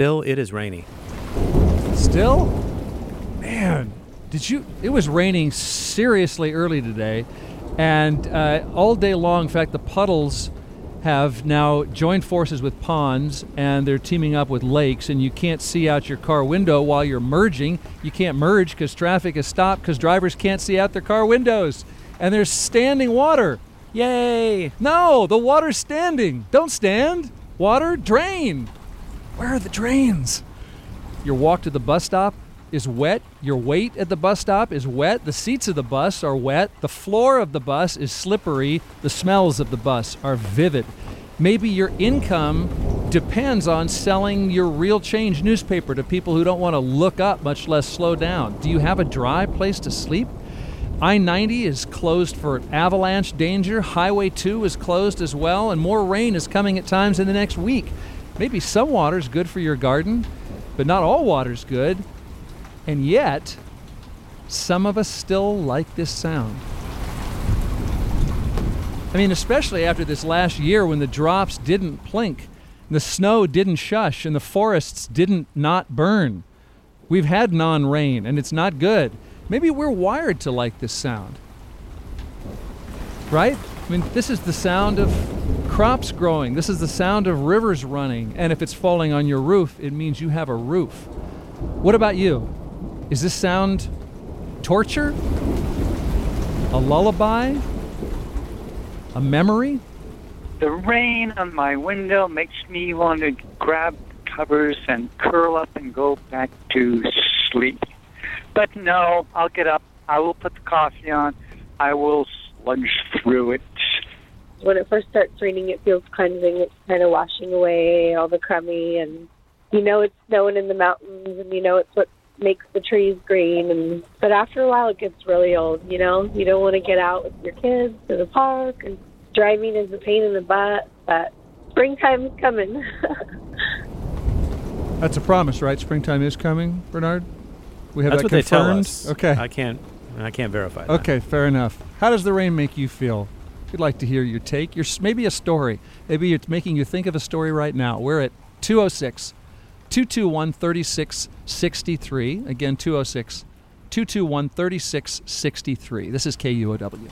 Bill, it is rainy. Still? Man, did you? It was raining seriously early today, and uh, all day long. In fact, the puddles have now joined forces with ponds and they're teaming up with lakes and you can't see out your car window while you're merging you can't merge because traffic is stopped because drivers can't see out their car windows and there's standing water Yay! no the water's standing don't stand water drain where are the drains your walk to the bus stop is wet. Your wait at the bus stop is wet. The seats of the bus are wet. The floor of the bus is slippery. The smells of the bus are vivid. Maybe your income depends on selling your real change newspaper to people who don't want to look up, much less slow down. Do you have a dry place to sleep? I 90 is closed for avalanche danger. Highway 2 is closed as well, and more rain is coming at times in the next week. Maybe some water's good for your garden, but not all water's good. And yet, some of us still like this sound. I mean, especially after this last year when the drops didn't plink, the snow didn't shush, and the forests didn't not burn. We've had non rain, and it's not good. Maybe we're wired to like this sound. Right? I mean, this is the sound of crops growing. This is the sound of rivers running. And if it's falling on your roof, it means you have a roof. What about you? Is this sound torture? A lullaby? A memory? The rain on my window makes me want to grab covers and curl up and go back to sleep. But no, I'll get up. I will put the coffee on. I will sludge through it. When it first starts raining, it feels cleansing. It's kind of washing away all the crummy, and you know it's snowing in the mountains, and you know it's what makes the trees green. And but after a while, it gets really old. You know, you don't want to get out with your kids to the park, and driving is a pain in the butt. But springtime's coming. That's a promise, right? Springtime is coming, Bernard. We have That's that what they tell confirmed. us. Okay. I can't. I can't verify that. Okay, fair enough. How does the rain make you feel? We'd like to hear your take. Your maybe a story. Maybe it's making you think of a story right now. We're at 206 221 3663. Again, 206 221 3663. This is KUOW.